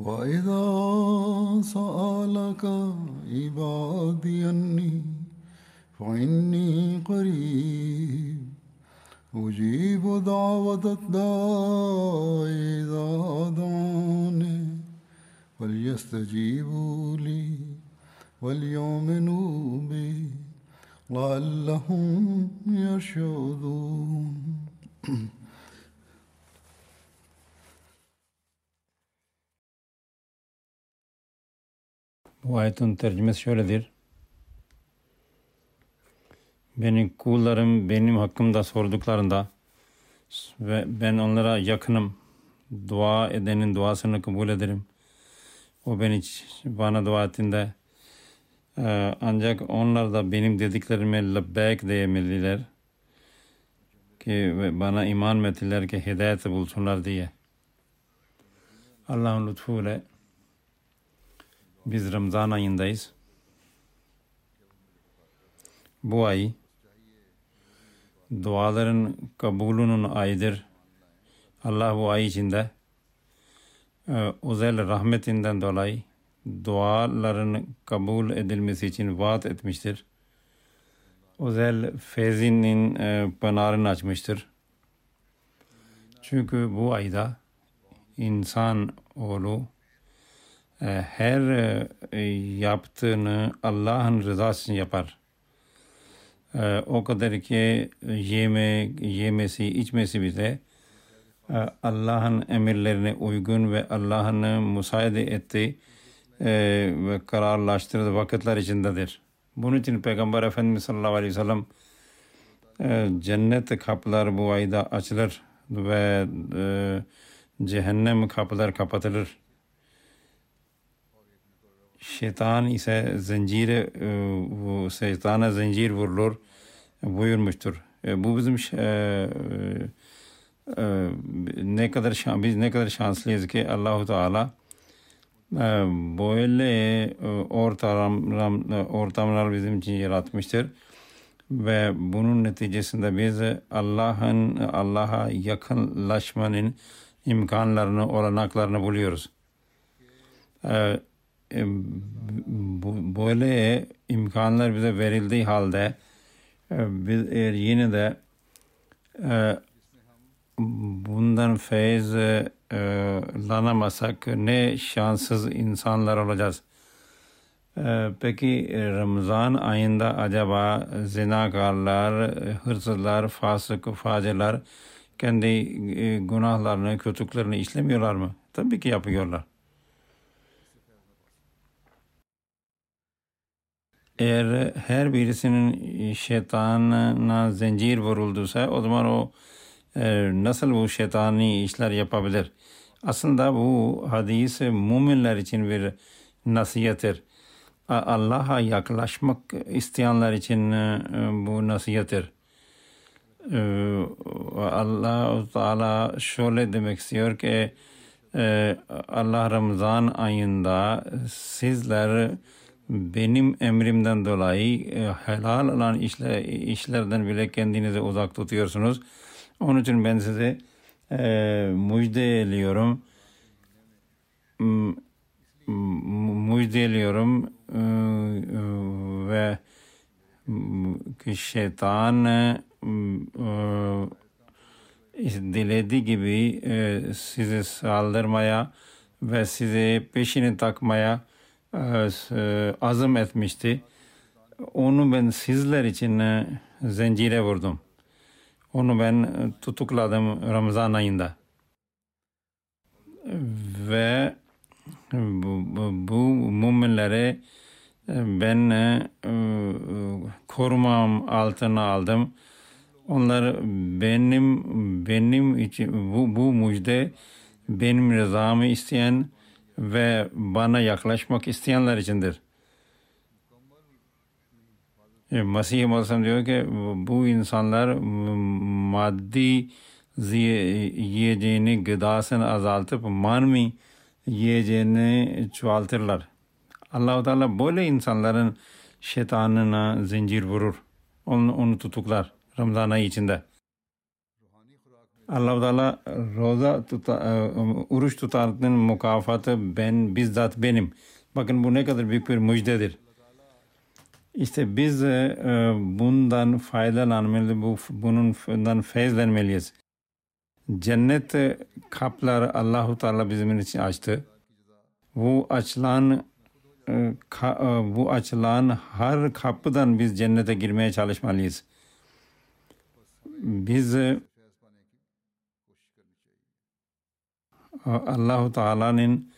وإذا سألك عبادي أني فإني قريب أجيب دعوة الداع إذا دعاني فليستجيبوا لي وليؤمنوا بي لعلهم يرشدون. Bu ayetin tercümesi şöyledir. Beni kullarım benim hakkımda sorduklarında ve ben onlara yakınım. Dua edenin duasını kabul ederim. O beni bana dua ettiğinde e, ancak onlar da benim dediklerime lebbek diyemediler ki bana iman ettiler ki hidayet bulsunlar diye. Allah'ın lütfuyla biz Ramazan ayındayız. Bu ay duaların kabulünün ayıdır. Allah bu ay içinde e, özel rahmetinden dolayı duaların kabul edilmesi için vaat etmiştir. Özel fezinin e, pınarını açmıştır. Çünkü bu ayda insan oğlu her yaptığını Allah'ın rızası yapar. O kadar ki yeme, yemesi, içmesi bile Allah'ın emirlerine uygun ve Allah'ın müsaade ettiği ve kararlaştırdığı vakitler içindedir. Bunun için Peygamber Efendimiz sallallahu aleyhi ve sellem cennet kapılar bu ayda açılır ve cehennem kapılar kapatılır. Şeytan ise zincire şeytana zincir vurulur buyurmuştur. Bu bizim ne kadar biz ne kadar şanslıyız ki Allahu Teala böyle ortam, ortamlar bizim için yaratmıştır ve bunun neticesinde biz Allah'ın Allah'a yakınlaşmanın imkanlarını, olanaklarını buluyoruz. Böyle imkanlar bize verildiği halde biz eğer yine de bundan feyiz lanamasak ne şanssız insanlar olacağız. Peki Ramazan ayında acaba zinakarlar, hırsızlar, fasık, facirler kendi günahlarını, kötülüklerini işlemiyorlar mı? Tabii ki yapıyorlar. Eğer her birisinin şeytanına zincir vurulduysa o zaman o nasıl bu şeytani işler yapabilir? Aslında bu hadis müminler için bir nasihattir. Allah'a yaklaşmak isteyenler için bu nasihattir. Allah Teala şöyle demek istiyor ki Allah Ramazan ayında sizler benim emrimden dolayı e, helal olan işler, işlerden bile kendinizi uzak tutuyorsunuz. Onun için ben size e, müjdeliyorum. Müjdeliyorum e, e, ve ki şeytan e, e, dilediği gibi e, sizi saldırmaya ve sizi peşini takmaya azım etmişti. Onu ben sizler için e, zincire vurdum. Onu ben e, tutukladım Ramazan ayında. Ve bu, bu, bu müminleri e, ben e, e, korumam altına aldım. Onlar benim benim için bu, bu müjde benim rızamı isteyen ve bana yaklaşmak isteyenler içindir. E, Mesih Aleyhisselam diyor ki bu insanlar maddi yiyeceğini gıdasını azaltıp manevi yiyeceğini çoğaltırlar. Allah-u Teala böyle insanların şeytanına zincir vurur. Onu, onu tutuklar Ramazan ayı içinde. Allah-u Teala roza tuta, e, oruç tutanın mukafatı ben bizzat benim. Bakın bu ne kadar büyük bir müjdedir. İşte biz e, e, bundan faydalanmalı, bu, bundan feyizlenmeliyiz. Cennet kapları Allahu Teala bizim için açtı. Bu açılan bu açılan her kapıdan biz cennete girmeye çalışmalıyız. Biz Allahu Teala'nın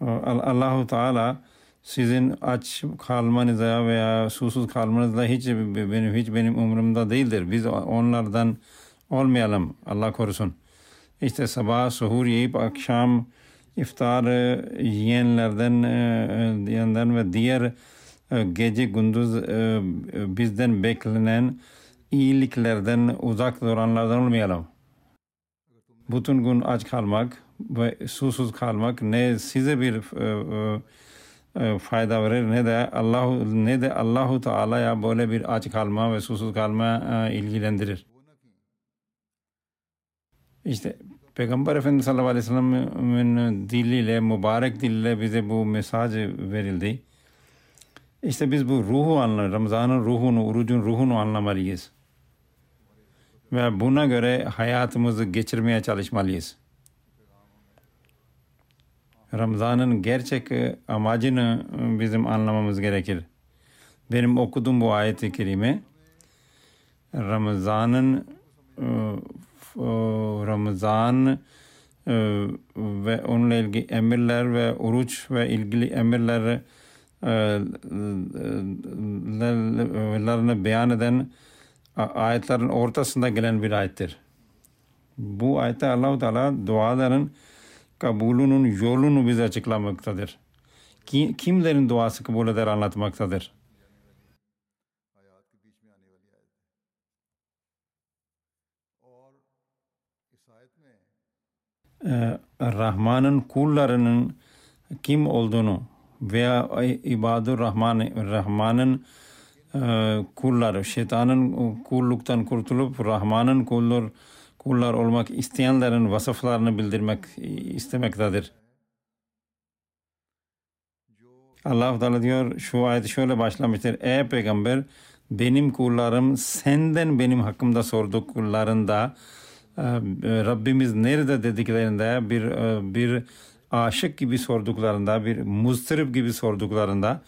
Allahu Teala sizin aç kalmanıza veya susuz kalmanızla hiç benim hiç benim umurumda değildir. Biz onlardan olmayalım. Allah korusun. İşte sabah suhur yiyip akşam iftar yiyenlerden e, yiyenlerden ve diğer e, gece gündüz e, bizden beklenen iyiliklerden uzak duranlardan olmayalım. Bütün gün aç kalmak ve susuz kalmak ne size bir e, e, fayda verir ne de Allah ne de Allahu Teala'ya böyle bir aç kalma ve susuz kalma e, ilgilendirir. İşte Peygamber Efendimiz sallallahu aleyhi ve sellem'in diliyle, mübarek diliyle bize bu mesaj verildi. İşte biz bu ruhu anlar, Ramazan'ın ruhunu, orucun ruhunu anlamalıyız. Ve buna göre hayatımızı geçirmeye çalışmalıyız. Ramazan'ın gerçek amacını bizim anlamamız gerekir. Benim okuduğum bu ayet-i kerime Ramazan'ın Ramazan ve onunla ilgili emirler ve oruç ve ilgili emirler beyan eden ayetlerin ortasında gelen bir ayettir. Bu ayette Allah-u Teala duaların kabulünün yolunu bize açıklamaktadır. Kimlerin duası kabul eder anlatmaktadır. Rahman'ın kullarının kim olduğunu veya ibadur Rahman Rahman'ın kulları şeytanın kulluktan kurtulup Rahman'ın kullar kullar olmak isteyenlerin vasıflarını bildirmek istemektedir. Allah Teala diyor şu ayet şöyle başlamıştır. Ey peygamber benim kullarım senden benim hakkımda sorduklarında Rabbimiz nerede dediklerinde bir bir aşık gibi sorduklarında bir muzdarip gibi sorduklarında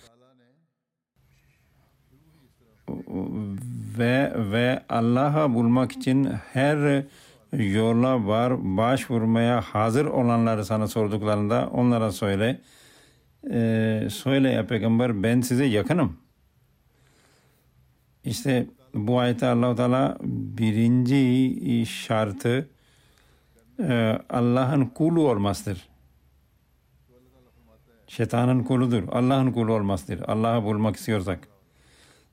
ve ve Allah'a bulmak için her yola var başvurmaya hazır olanları sana sorduklarında onlara söyle e, söyle ya peygamber ben size yakınım. İşte bu ayette Allah-u Teala birinci şartı e, Allah'ın kulu olmasıdır. Şeytanın kuludur. Allah'ın kulu olmasıdır. Allah'ı bulmak istiyorsak.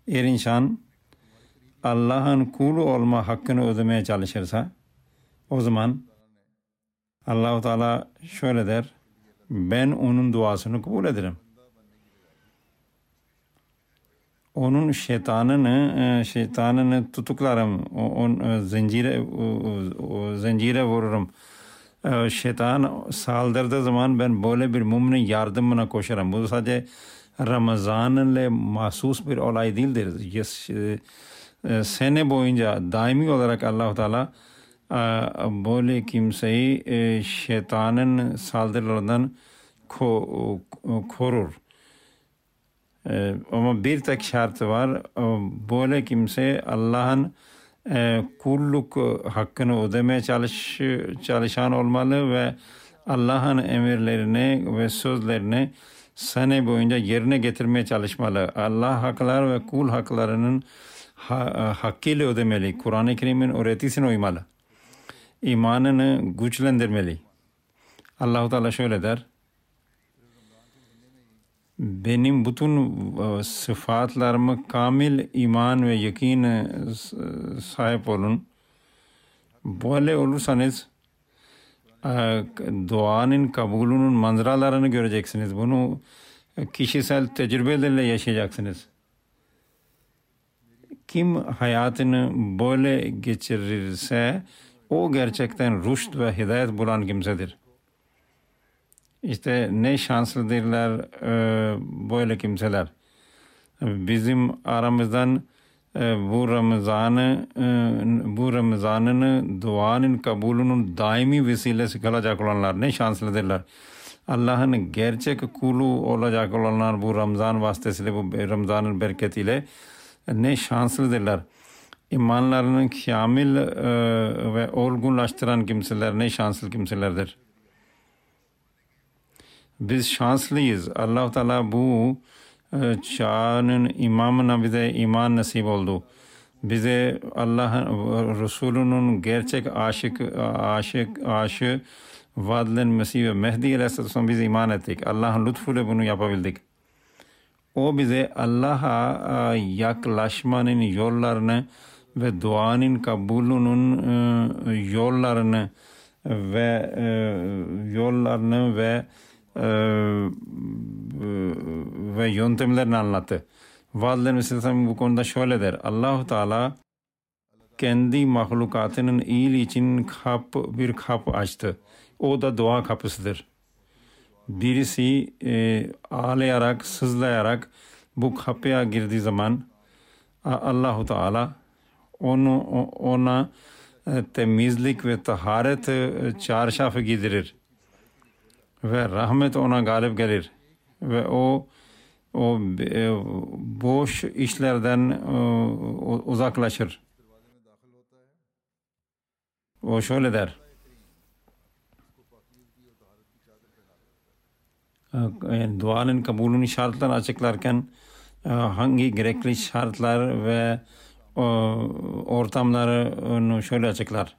Eğer insan Allah'ın kulu olma hakkını ödemeye çalışırsa o zaman Allahu Teala şöyle der. Ben onun duasını kabul ederim. Onun şeytanını e, şeytanını tutuklarım. O, on, e, zincire o, e, o, zincire vururum. Şeytan saldırdığı zaman ben böyle bir müminin yardımına koşarım. Bu sadece رمضان لے محسوس پر اولادیل در یس سین بوئنجا دائمی ادارک اللہ تعالیٰ بولے کم سی شیطان سال در لڑند کھورور۔ اما بیر تک شارت وار بولے کم سے اللہ کو لک حق ندے میں چالش، چالشان علماء و اللہ امیر لیرنے و سوز لیرنے sene boyunca yerine getirmeye çalışmalı. Allah haklar ve kul haklarının ha, hakkıyla ödemeli. Kur'an-ı Kerim'in öğretisine uymalı. İmanını güçlendirmeli. Allah-u Teala şöyle der benim bütün e, sıfatlarımı kamil iman ve yakin e, sahip olun. Böyle olursanız e, duanın kabulünün manzaralarını göreceksiniz. Bunu kişisel tecrübelerle yaşayacaksınız. Kim hayatını böyle geçirirse o gerçekten rüşt ve hidayet bulan kimsedir. İşte ne şanslıdırlar e, böyle kimseler. Bizim aramızdan bu Ramazan'ı bu Ramazan'ını duanın kabulünün daimi vesilesi kalacak olanlar ne şanslıdırlar. Allah'ın gerçek kulu olacak olanlar bu Ramazan vasıtasıyla bu Ramazan'ın bereketiyle ne şanslıdırlar. İmanlarını kamil ve olgunlaştıran kimseler ne şanslı kimselerdir. Biz şanslıyız. Allah Teala bu çağının imamına bize iman nasip oldu. Bize Allah Resulünün gerçek aşık aşık aşı vadlen Mesih ve Mehdi Aleyhisselam biz iman ettik. Allah'ın lütfuyla bunu yapabildik. O bize Allah'a yaklaşmanın yollarını ve duanın kabulünün e, yollarını ve e, yollarını ve ve yöntemlerini anlattı. Vaazların Aleyhisselam bu konuda şöyle der. Allahu Teala kendi mahlukatının iyiliği için kap, bir kapı açtı. O da dua kapısıdır. Birisi e, ağlayarak, sızlayarak bu kapıya girdiği zaman Allahu Teala onu ona e, temizlik ve taharet e, çarşafı giydirir ve rahmet ona galip gelir ve o o e, boş işlerden e, uzaklaşır. O şöyle der. Yani duanın kabulünü şartlar açıklarken e, hangi gerekli şartlar ve ortamları şöyle açıklar.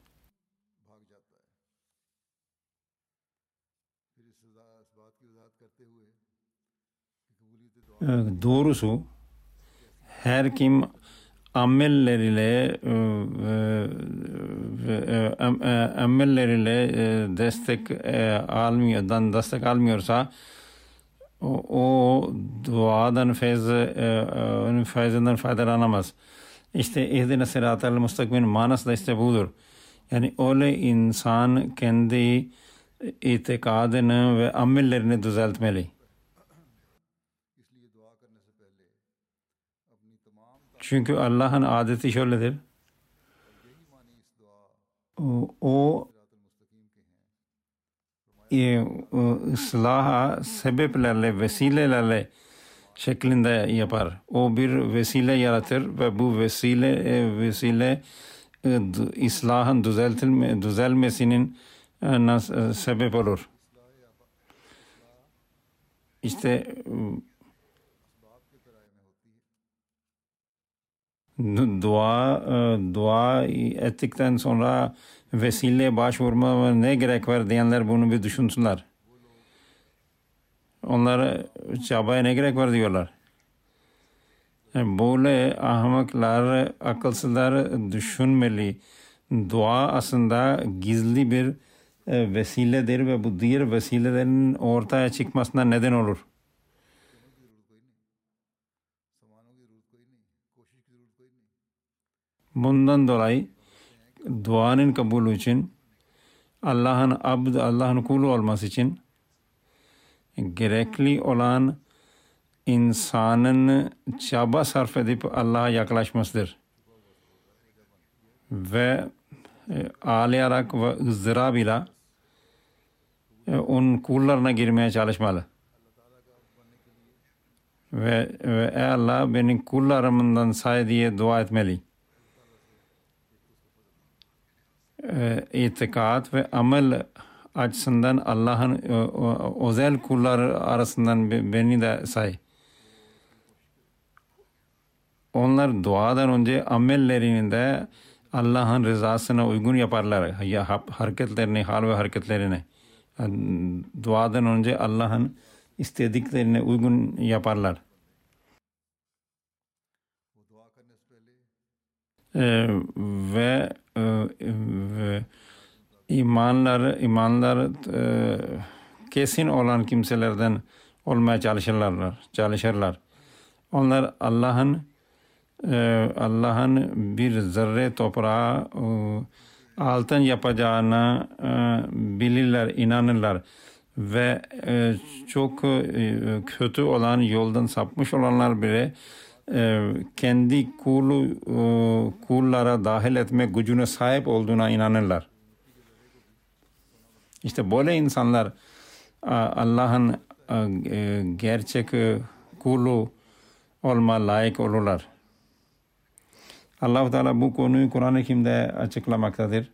Doğrusu her kim amelleriyle amelleriyle destek almıyordan destek almıyorsa o, o duadan feyz feyzinden faydalanamaz. İşte ihdine sıratel mustakbin manas da işte budur. Yani öyle insan kendi itikadını ve amellerini düzeltmeli. Çünkü Allah'ın adeti şöyledir. O, o e, ıslaha sebeplerle, vesilelerle şeklinde yapar. O bir vesile yaratır ve bu vesile e, vesile e, islahın düzeltilme, düzelmesinin e, sebep olur. İşte dua dua ettikten sonra vesile başvurma ne gerek var diyenler bunu bir düşünsünler. Onlar çabaya ne gerek var diyorlar. Yani böyle ahmaklar, akılsızlar düşünmeli. Dua aslında gizli bir e, vesiledir ve bu diğer vesilelerin ortaya çıkmasına neden olur. Bundan dolayı duanın kabulü için Allah'ın abd, Allah'ın kulu olması için gerekli olan insanın çaba sarf edip Allah'a yaklaşmasıdır. Ve e, ağlayarak ve ızdırab ile e, onun kullarına girmeye çalışmalı. Ve, ve ey Allah benim kullarımdan say diye dua etmeli. E, itikat ve amel açısından Allah'ın e, özel kullar arasından be- beni de say. Onlar duadan önce amellerini de Allah'ın rızasına uygun yaparlar. Ya hareketlerini, hal ve hareketlerini. Duadan önce Allah'ın istediklerine uygun yaparlar. Ee, ve, e, ve imanlar imanlar e, kesin olan kimselerden olmaya çalışırlar çalışırlar. Onlar Allah'ın e, Allah'ın bir zerre toprağı e, altın yapacağına e, bilirler, inanırlar ve e, çok e, kötü olan yoldan sapmış olanlar bile e, kendi kulu e, kullara dahil etme gücüne sahip olduğuna inanırlar. İşte böyle insanlar Allah'ın e, gerçek e, kulu olma layık olurlar. Allah Teala bu konuyu Kur'an-ı Kerim'de açıklamaktadır.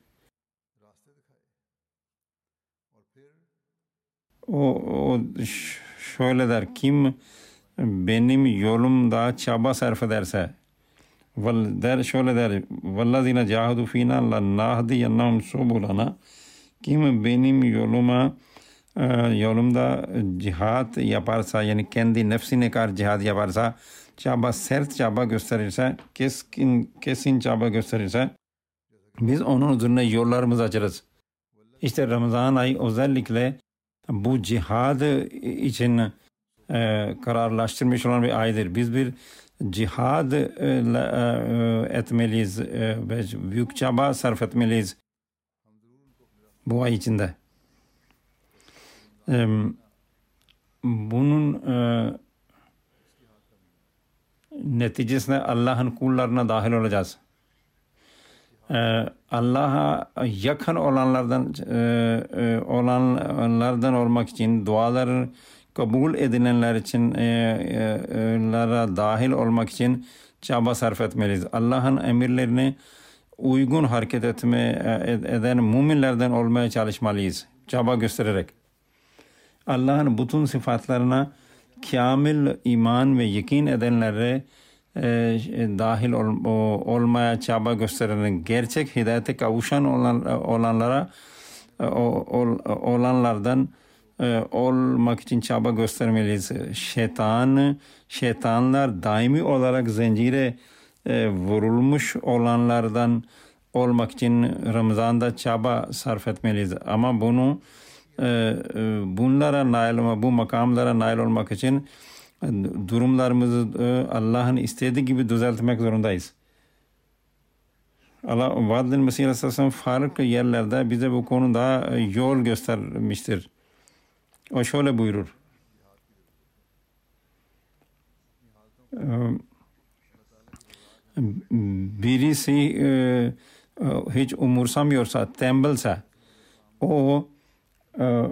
O, o şöyle der kim benim yolumda çaba sarf ederse der şöyle der vallazine cahadu fina la nahdiyannahum subulana kim benim yoluma e, yolumda cihat yaparsa yani kendi nefsine karşı cihat yaparsa çaba sert çaba gösterirse keskin kesin çaba gösterirse biz onun üzerine yollarımızı açarız. İşte Ramazan ayı özellikle bu cihad için kararlaştırmış olan bir aydır. Biz bir cihad e, e, etmeliyiz e, ve büyük çaba sarf etmeliyiz bu ay içinde. E, bunun e, neticesinde Allah'ın kullarına dahil olacağız. Allah'a yakın olanlardan e, e, olanlardan olmak için duaları kabul edilenler için e, e, e, lara dahil olmak için çaba sarf etmeliyiz. Allah'ın emirlerini uygun hareket etme e, eden müminlerden olmaya çalışmalıyız. Çaba göstererek. Allah'ın bütün sıfatlarına kamil iman ve yakin edenlere e, dahil ol, o- olmaya çaba gösteren gerçek hidayete kavuşan olan, olanlara e, o- ol- olanlardan e, olmak için çaba göstermeliyiz. Şeytan, şeytanlar daimi olarak zincire e, vurulmuş olanlardan olmak için Ramazan'da çaba sarf etmeliyiz. Ama bunu e, e, bunlara nail olma, bu makamlara nail olmak için durumlarımızı Allah'ın istediği gibi düzeltmek zorundayız. Allah Vaadil Mesih Aleyhisselam farklı yerlerde bize bu konuda yol göstermiştir. O şöyle buyurur. E, Birisi e, e, hiç umursamıyorsa, tembelse o e,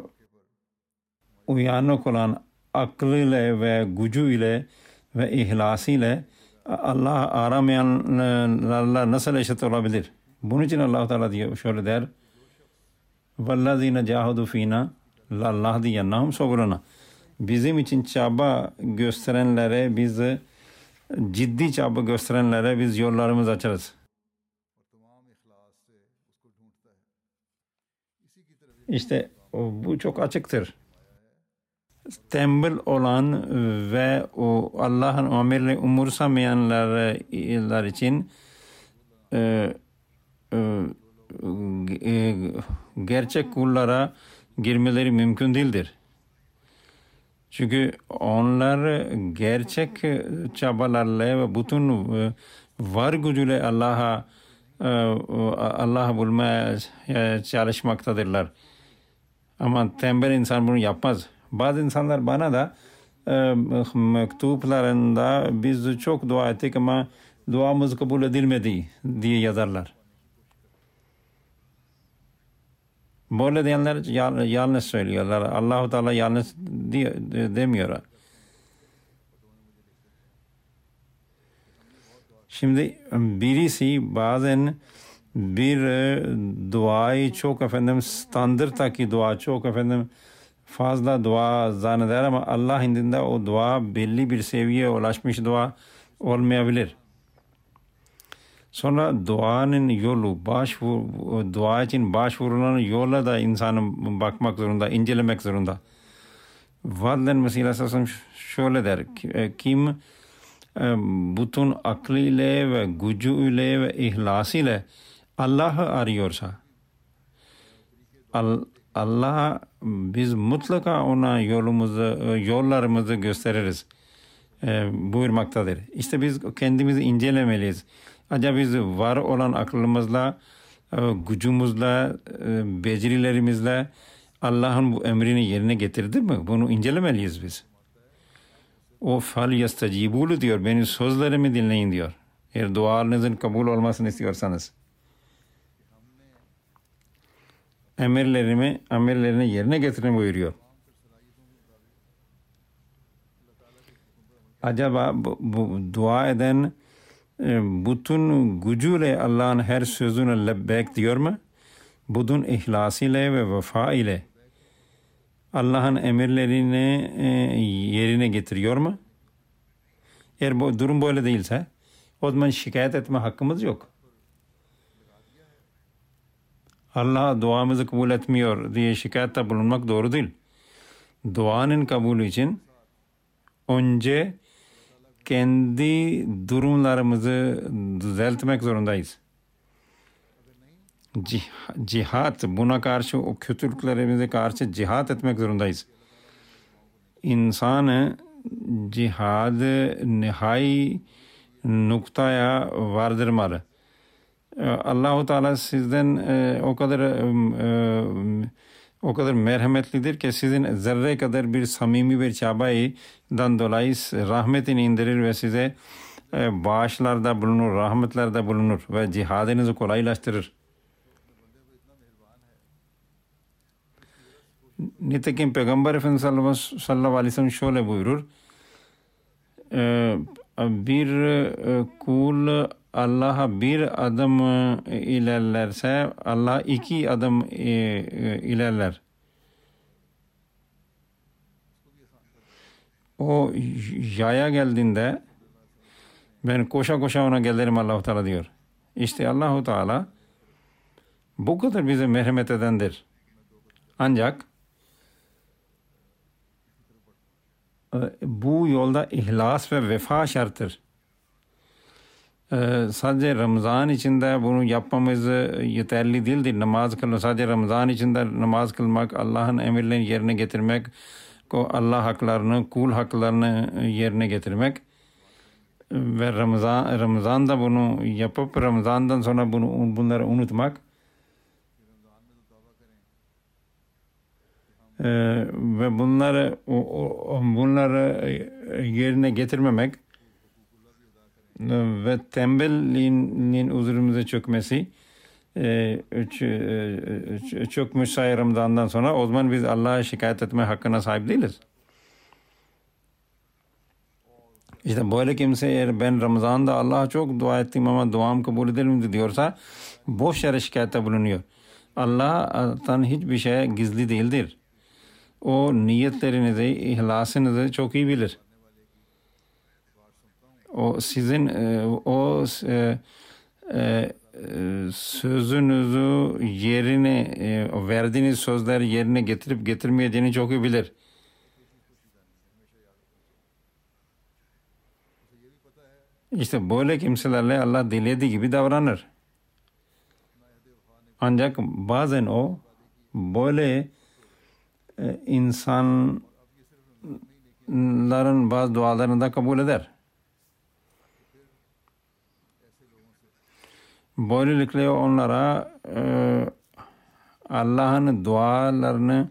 uyanık olan aklıyla ve gücüyle ve ihlasıyla Allah aramayanlarla nasıl eşit olabilir? Bunun için Allah Teala diyor şöyle der. Vallazine cahadu fina lallah diyennahum sobulana. Bizim için çaba gösterenlere biz ciddi çaba gösterenlere biz yollarımız açarız. İşte bu çok açıktır. Tembel olan ve o Allah'ın emirlerini umursamayanlar için e, e, e, gerçek kullara girmeleri mümkün değildir. Çünkü onlar gerçek çabalarla ve bütün e, var gücüyle Allah'a e, Allah'ı bulmaya e, çalışmaktadırlar. Ama tembel insan bunu yapmaz. Bazı insanlar bana da e, mektuplarında biz çok dua ettik ama duamız kabul edilmedi diye yazarlar. Böyle diyenler yanlış söylüyorlar. Allahu Teala yanlış diye, de- demiyor. Şimdi birisi bazen bir e, duayı çok efendim standarttaki dua çok efendim fazla dua zanneder ama Allah indinde o dua belli bir seviyeye ulaşmış dua olmayabilir. Sonra duanın yolu, başvur, dua için başvurulan yola da insanın bakmak zorunda, incelemek zorunda. Vadlen Mesih Aleyhisselam şöyle der, e, kim e, bütün aklıyla ve gücüyle ve ihlasıyla Allah'ı arıyorsa, Al- Allah biz mutlaka ona yolumuzu, e, yollarımızı gösteririz buyurmaktadır. İşte biz kendimizi incelemeliyiz. Acaba biz var olan aklımızla, e, gücümüzle, e, becerilerimizle Allah'ın bu emrini yerine getirdi mi? Bunu incelemeliyiz biz. O fal yastacibulu diyor. Benim sözlerimi dinleyin diyor. Eğer dualarınızın kabul olmasını istiyorsanız. Emirlerimi, emirlerini yerine getirin buyuruyor. Acaba bu, bu dua eden bütün gücüyle Allah'ın her sözüne lebbek diyor mu? Bütün ihlasıyla ve vefa ile Allah'ın emirlerini e, yerine getiriyor mu? Eğer bu durum böyle değilse o zaman şikayet etme hakkımız yok. Allah duamızı kabul etmiyor diye şikayette bulunmak doğru değil. Duanın kabulü için önce kendi durumlarımızı düzeltmek zorundayız. Cih- Cihat buna karşı o kötülüklerimize karşı cihat etmek zorundayız. İnsanı cihadı nihai noktaya vardırmalı. Ee, Allahu Teala sizden e, o kadar e, e, o kadar merhametlidir ki sizin zerre kadar bir samimi bir çabaydan dolayı rahmetini indirir ve size e, bağışlarda bulunur, rahmetlerde bulunur ve cihadınızı kolaylaştırır. Nitekim Peygamber Efendimiz sallallahu aleyhi ve sellem şöyle buyurur. E, bir e, kul Allah'a bir adım e, ilerlerse Allah iki adım e, e, ilerler. O yaya geldiğinde ben koşa koşa ona gelirim Allah-u Teala diyor. İşte Allahu Teala bu kadar bize merhamet edendir. Ancak bu yolda ihlas ve vefa şarttır. Ee, sadece Ramazan içinde bunu yapmamız yeterli değildir. Namaz kılmak sadece Ramazan içinde namaz kılmak, Allah'ın emirlerini yerine getirmek, Allah haklarını, kul haklarını yerine getirmek. Ve Ramazan Ramazan'da bunu yapıp Ramazan'dan sonra bunu bunları unutmak. Ee, ve bunları bunları yerine getirmemek ve tembelliğinin üzerimize çökmesi e, e, çökmüş sayı Ramazan'dan sonra o zaman biz Allah'a şikayet etme hakkına sahip değiliz. İşte böyle kimse eğer ben Ramazan'da Allah'a çok dua ettim ama duam kabul edilmedi diyorsa boş yere şikayette bulunuyor. Allah'tan hiçbir şey gizli değildir. O niyetlerinizi, ihlasınızı çok iyi bilir o sizin e, o e, e, sözünüzü yerine verdiğiniz sözler yerine getirip getirmeyeceğini çok iyi bilir. İşte böyle kimselerle Allah dilediği gibi davranır. Ancak bazen o böyle insan kulların bazı dualarını da kabul eder. Böylelikle onlara e, Allah'ın dualarını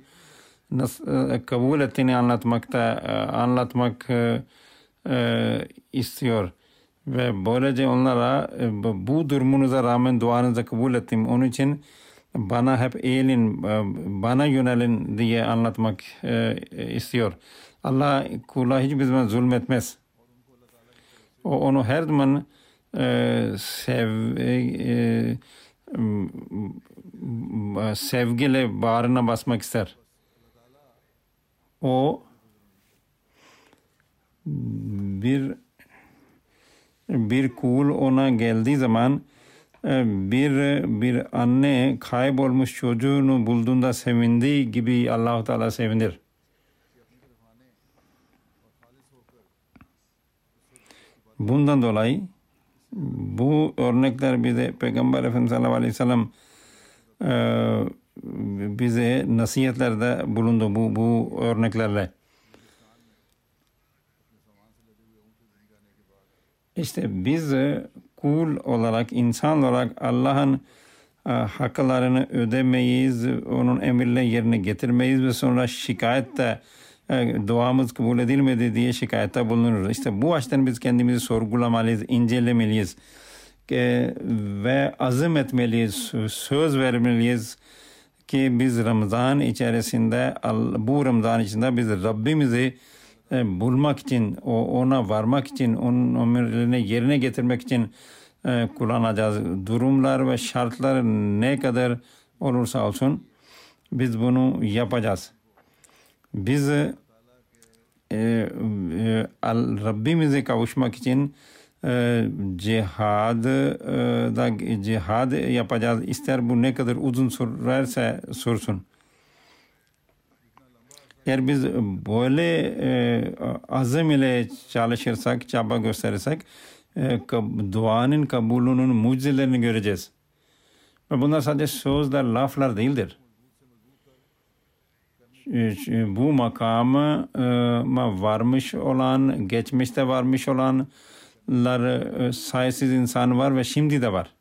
nasıl e, kabul ettiğini anlatmakta e, anlatmak e, e, istiyor ve böylece onlara e, bu- durumunuza rağmen duanızı kabul ettim. Onun için bana hep eğilin, e, bana yönelin diye anlatmak e, istiyor. Allah kula hiçbir zaman zulmetmez. O onu her zaman e, sev, e, sevgiyle bağrına basmak ister. O bir bir kul ona geldiği zaman e, bir bir anne kaybolmuş çocuğunu bulduğunda sevindiği gibi Allah Teala sevinir. Bundan dolayı bu örnekler bize Peygamber Efendimiz sallallahu aleyhi ve sellem e, bize nasihatlerde bulundu bu bu örneklerle. İşte biz kul olarak, insan olarak Allah'ın e, haklarını ödemeyiz, onun emirle yerine getirmeyiz ve sonra şikayette duamız kabul edilmedi diye şikayette bulunuruz. İşte bu açıdan biz kendimizi sorgulamalıyız, incelemeliyiz E, ve azim etmeliyiz, söz vermeliyiz ki biz Ramazan içerisinde bu Ramazan içinde biz Rabbimizi e, bulmak için, ona varmak için, onun emirlerini yerine getirmek için e, kullanacağız. Durumlar ve şartlar ne kadar olursa olsun biz bunu yapacağız. Biz e, e, Al- Rabbimize kavuşmak için e, cihad e, da cihad yapacağız. İster bu ne kadar uzun sürerse sürsün. Eğer biz böyle e, azim ile çalışırsak, çaba gösterirsek e, duanın kabulünün mucizelerini göreceğiz. Ve bunlar sadece sözler, laflar değildir. E, Bu makama e, varmış olan, geçmişte varmış olanlar e, sayısız insan var ve şimdi de var.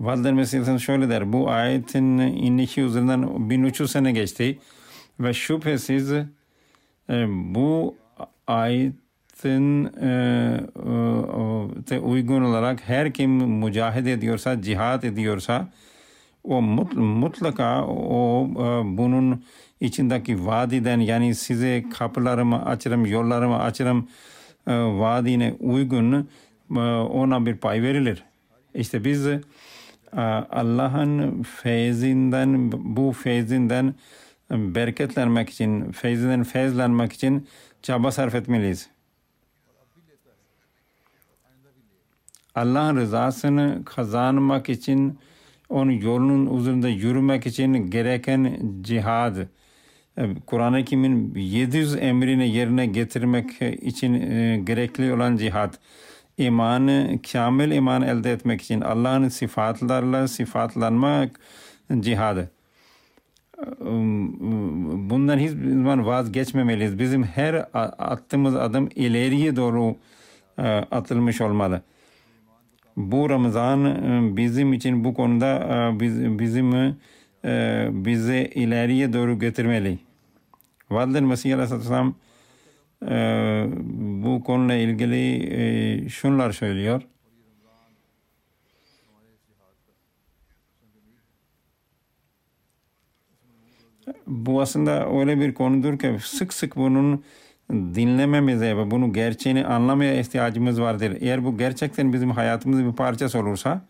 Validem Meselesi'nin şöyle der. Bu ayetin inişi üzerinden 1300 sene geçti. Ve şüphesiz bu ayetin uygun olarak her kim mücahede ediyorsa, cihad ediyorsa o mut, mutlaka o e, bunun içindeki vadiden yani size kapılarımı açarım, yollarımı açarım e, vaadine uygun e, ona bir pay verilir. İşte biz Allah'ın feyzinden, bu feyzinden bereketlenmek için, feyzinden feyzlenmek için çaba sarf etmeliyiz. Allah'ın rızasını kazanmak için, onun yolunun üzerinde yürümek için gereken cihad, Kur'an-ı Kerim'in 700 emrini yerine getirmek için e, gerekli olan cihad, imanı, kamil iman elde etmek için Allah'ın sıfatlarla sıfatlanmak cihadı. Bundan hiçbir zaman vazgeçmemeliyiz. Bizim her attığımız adım ileriye doğru e, atılmış olmalı. Bu Ramazan e, bizim için bu konuda e, bizim bizi ileriye doğru götürmeli. Validem Mesih Aleyhisselam bu konuyla ilgili şunlar söylüyor. Bu aslında öyle bir konudur ki sık sık bunun dinlememize ve bunu gerçeğini anlamaya ihtiyacımız vardır. Eğer bu gerçekten bizim hayatımızın bir parçası olursa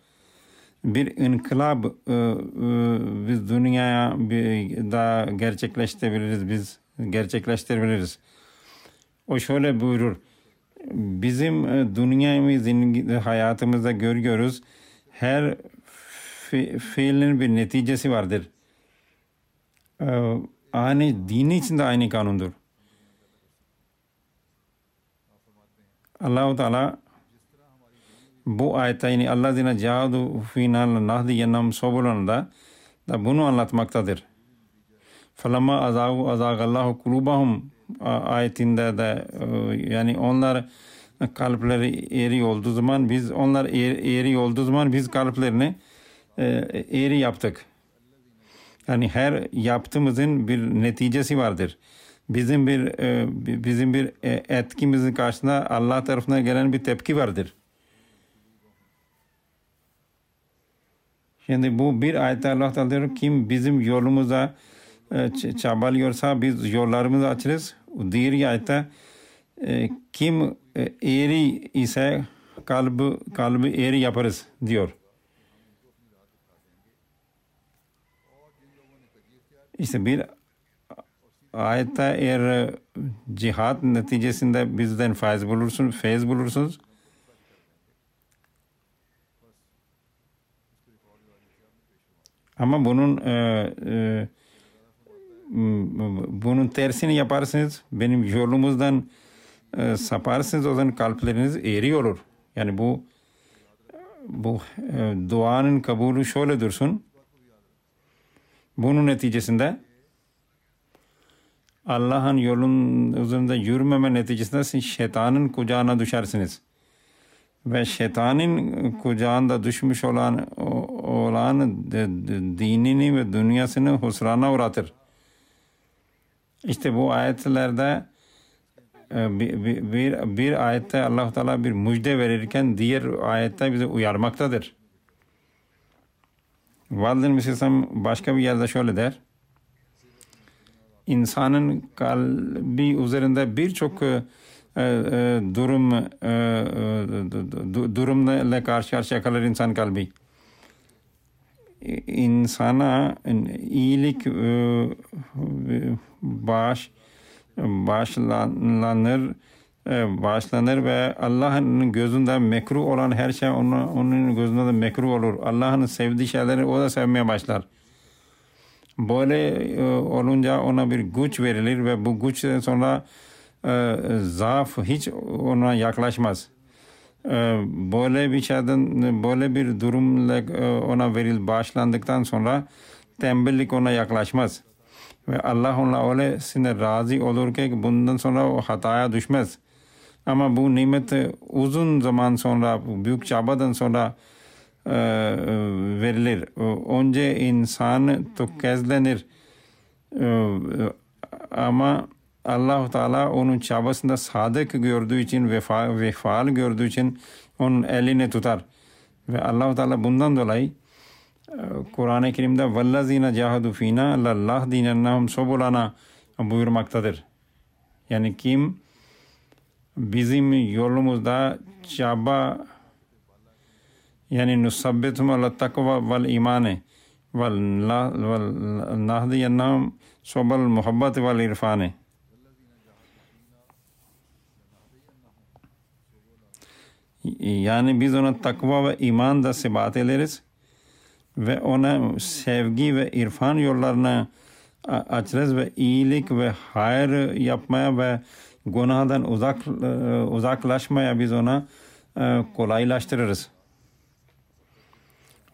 bir inkılap e, e, biz dünyaya bir daha gerçekleştirebiliriz, biz gerçekleştirebiliriz. O şöyle buyurur. Bizim dünyamızın hayatımızda görüyoruz. Her fi, fiilin bir neticesi vardır. Aynı dini için de aynı kanundur. Allah-u Teala bu ayette yani Allah zina cihadu final nahdiyennam sobulanda da bunu anlatmaktadır. Falamma azagu azagallahu kulubahum ayetinde de e, yani onlar kalpleri eğri olduğu zaman biz onlar eğri, eğri olduğu zaman biz kalplerini eğri yaptık. Yani her yaptığımızın bir neticesi vardır. Bizim bir e, bizim bir e, etkimizin karşısında Allah tarafından gelen bir tepki vardır. Şimdi bu bir ayette Allah Teala diyor kim bizim yolumuza e, çabalıyorsa biz yollarımızı açarız. Diğer ayette e, kim e, eğri ise kalbi kalbi eğri yaparız diyor. İşte bir ayette eğer e, cihat neticesinde bizden faiz bulursun, feyz bulursunuz. Ama bunun e, e, bunun tersini yaparsınız. Benim yolumuzdan e, saparsınız o zaman kalpleriniz eğri olur. Yani bu bu e, duanın kabulü şöyle dursun. Bunun neticesinde Allah'ın yolun üzerinde yürümeme neticesinde siz şeytanın kucağına düşersiniz. Ve şeytanın kucağında düşmüş olan olan dinini ve dünyasını husrana uğratır. İşte bu ayetlerde e, bir, bir, bir, ayette allah Teala bir müjde verirken diğer ayette bizi uyarmaktadır. Validin Mesih'im başka bir yerde şöyle der. İnsanın kalbi üzerinde birçok e, e, durum e, e, du- durumla karşı karşıya kalır insan kalbi. İnsana iyilik baş başlanır başlanır ve Allah'ın gözünde mekruh olan her şey onun, onun gözünde de mekruh olur. Allah'ın sevdiği şeyleri o da sevmeye başlar. Böyle e, olunca ona bir güç verilir ve bu güçten sonra e, zaaf hiç ona yaklaşmaz. E, böyle bir şeyden böyle bir durumla e, ona veril başlandıktan sonra tembellik ona yaklaşmaz. Ve Allah onunla öylesine razı olur ki bundan sonra o hataya düşmez. Ama bu nimet uzun zaman sonra, büyük çabadan sonra verilir. Önce insan tökezlenir. E, ama allah Teala onun çabasında sadık gördüğü için, vefa, vefalı gördüğü için onun elini tutar. Ve allah Teala bundan dolayı Kur'an-ı Kerim'de vellazine cahadu fina lallah dinennahum sobulana buyurmaktadır. Yani kim bizim yolumuzda çaba yani nusabbitum ala takva vel imane vel nahdiyennahum sobal muhabbet vel irfane yani biz ona takva ve iman da sebat ederiz ve ona sevgi ve irfan yollarına açarız ve iyilik ve hayır yapmaya ve günahdan uzak uzaklaşmaya biz ona kolaylaştırırız.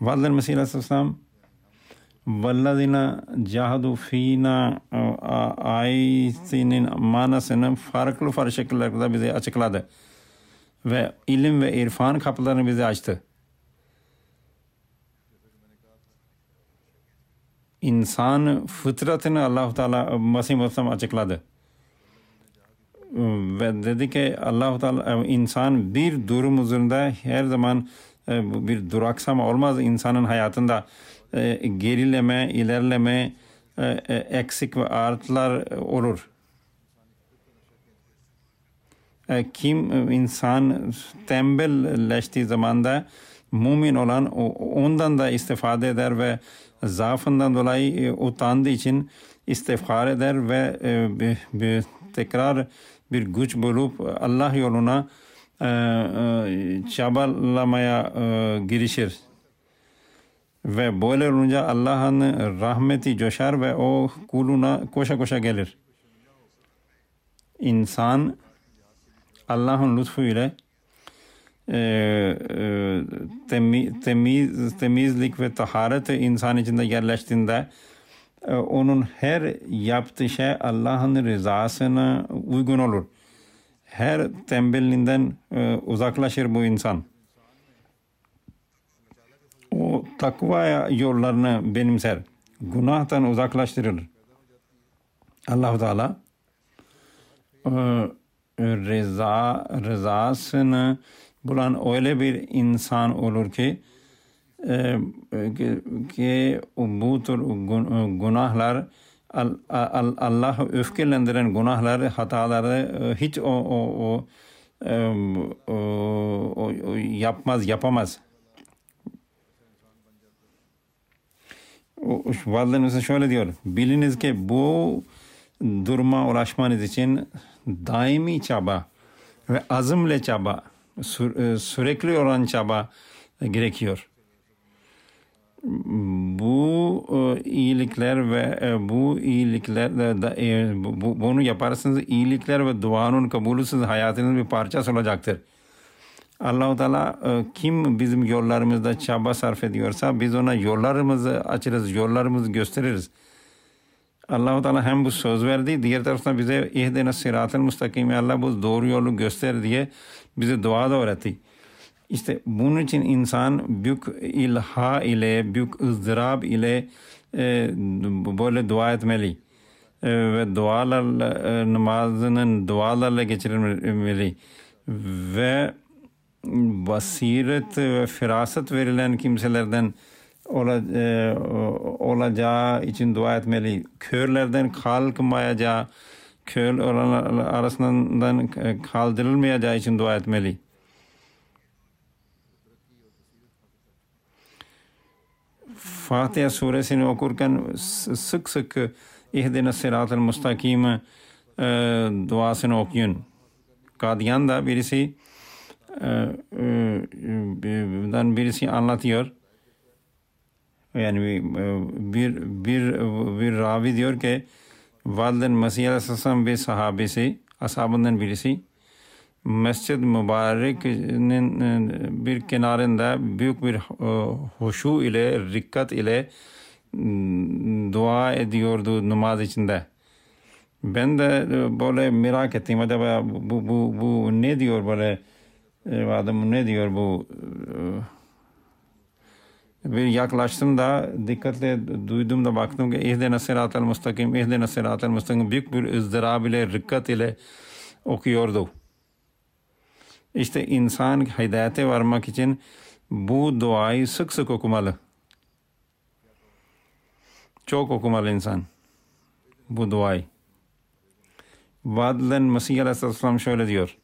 Vallar Mesih Aleyhisselam vallazina cahadu fina ayetinin manasını farklı farklı şekillerde bize açıkladı. Ve ilim ve irfan kapılarını bize açtı. insan fıtratını allah Teala Mesih Muhammed açıkladı. Ve dedi ki allah Teala insan bir durum üzerinde her zaman bir duraksama olmaz insanın hayatında gerileme, ilerleme, eksik ve artılar olur. Kim insan tembelleştiği zamanda mümin olan ondan da istifade eder ve zaafından dolayı utandığı için istiğfar eder ve bir, bir tekrar bir güç bulup Allah yoluna çabalamaya girişir. Ve böyle olunca Allah'ın rahmeti coşar ve o kuluna koşa koşa gelir. İnsan Allah'ın lütfu ile temiz, temizlik ve taharet insan içinde yerleştiğinde e, onun her yaptığı şey Allah'ın rızasına uygun olur. Her tembelliğinden e, uzaklaşır bu insan. O takva yollarını benimser. Günahtan uzaklaştırır. Allah Teala e, rıza, rızasını bulan öyle bir insan olur ki e, ki, ki bu tür günahlar Allah öfkelendiren günahları, hataları hiç o, o, o, o, o, o yapmaz, yapamaz. Validemiz şöyle diyor. Biliniz ki bu duruma ulaşmanız için daimi çaba ve azimle çaba, sürekli olan çaba gerekiyor bu e, iyilikler ve e, bu iyilikler de, e, bu, bunu yaparsanız iyilikler ve duanın kabulü sizin hayatınızın bir parçası olacaktır. Allah-u Teala kim bizim yollarımızda çaba sarf ediyorsa biz ona yollarımızı açarız, yollarımızı gösteririz. Allah-u Teala hem bu söz verdi, diğer taraftan bize ihdine sıratın müstakimi Allah bu doğru yolu göster diye bize dua da öğretti. İşte bunun için insan büyük ilha ile, büyük ızdırap ile e, böyle dua etmeli. E, ve dualarla, e, namazının dualarla geçirilmeli. Ve basiret ve firaset verilen kimselerden ola, e, olacağı için dua etmeli. Körlerden kalkmayacağı, kör olanlar arasından kaldırılmayacağı için dua etmeli. Fatiha suresini okurken sık sık ihdine sırat-ı müstakim e, duasını okuyun. Kadiyan'da birisi e, e, birisi anlatıyor. Yani bir bir bir ravi diyor ki Validen Mesih Aleyhisselam bir sahabesi, ashabından birisi Mescid Mübarek'in bir kenarında büyük bir huşu ile, rikkat ile dua ediyordu namaz içinde. Ben de böyle merak ettim acaba bu, bu, bu ne diyor böyle adam ne diyor bu bir yaklaştım da dikkatle duydum da baktım ki ihdine sıratel mustakim, ihdine sıratel mustakim büyük bir ızdırab ile, rikkat ile okuyordu. İşte insan hidayete varmak için bu duayı sık sık okumalı. Çok okumalı insan bu duayı. Vadlen Mesih Aleyhisselam şöyle diyor.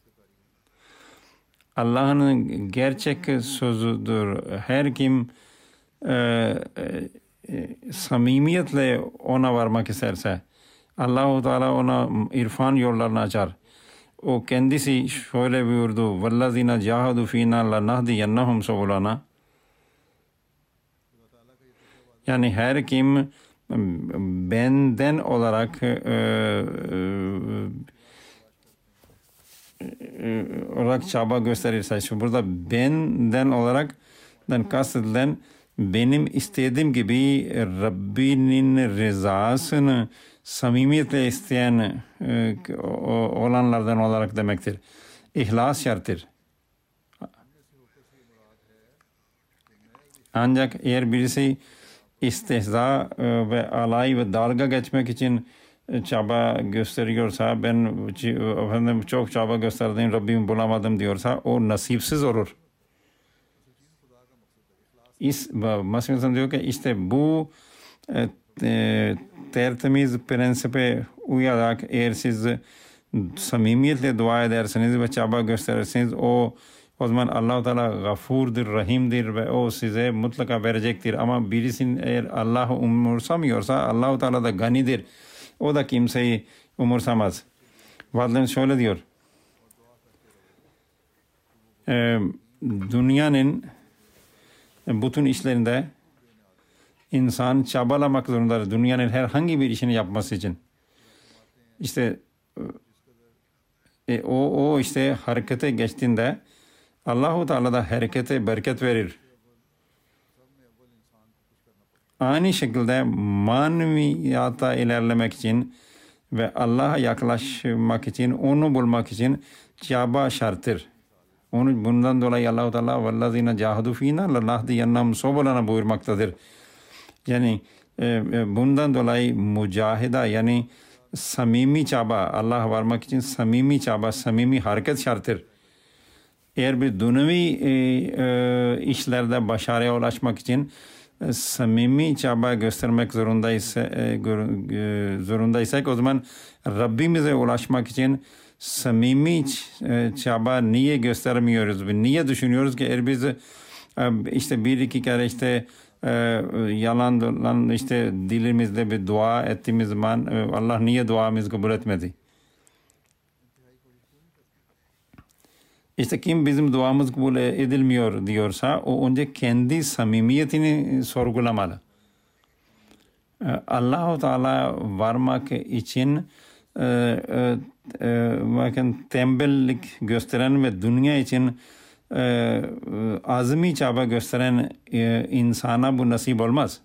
Allah'ın gerçek sözüdür. Her kim e, e, samimiyetle ona varmak isterse Allah-u Teala ona irfan yollarını açar o kendisi şöyle buyurdu. Vallazina cahadu fina lanahdiyannahum subulana. Yani her kim benden olarak e, e, olarak çaba gösterirse şu burada benden olarak dan kastedilen benim istediğim gibi Rabbinin rızasını samimiyetle isteyen e, olanlardan olarak demektir. İhlas şarttır. Ancak eğer birisi istihza e, ve alay ve dalga geçmek için e, çaba gösteriyorsa ben efendim çok çaba gösterdim Rabbimi bulamadım diyorsa o nasipsiz olur. İs, Masih diyor ki işte bu e, tertemiz prensibe uyarak eğer siz samimiyetle dua ederseniz ve çaba gösterirseniz o o zaman Allah-u Teala gafurdur, rahimdir ve o size mutlaka verecektir. Ama birisinin eğer Allah'ı umursamıyorsa Allah-u Teala da ganidir. O da kimseyi umursamaz. Vadlen şöyle diyor. Ee, dünyanın bütün işlerinde insan çabalamak zorundadır. Dünyanın herhangi bir işini yapması için. İşte e, o, o işte harekete geçtiğinde Allahu Teala da harekete bereket verir. aynı şekilde maneviyata ilerlemek için ve Allah'a yaklaşmak için, onu bulmak için çaba şarttır. Onu bundan dolayı Allah-u Teala vellazine cahadu fina lanahdiyennahum subulana buyurmaktadır. Yani e, e, bundan dolayı mücahida yani samimi çaba Allah'a varmak için samimi çaba, samimi hareket şarttır. Eğer bir dünyevi e, e, işlerde başarıya ulaşmak için e, samimi çaba göstermek zorundaysa, e, zorundaysak o zaman Rabbimize ulaşmak için samimi çaba niye göstermiyoruz? Niye düşünüyoruz ki eğer biz işte bir iki kere işte e, yalan dolan işte dilimizde bir dua ettiğimiz zaman e, Allah niye duamızı kabul etmedi? İşte kim bizim duamız kabul edilmiyor diyorsa o önce kendi samimiyetini sorgulamalı. Ee, Allah-u Teala varmak için e, e, e, bakın tembellik gösteren ve dünya için ee, azmi çaba gösteren e, insana bu nasip olmaz.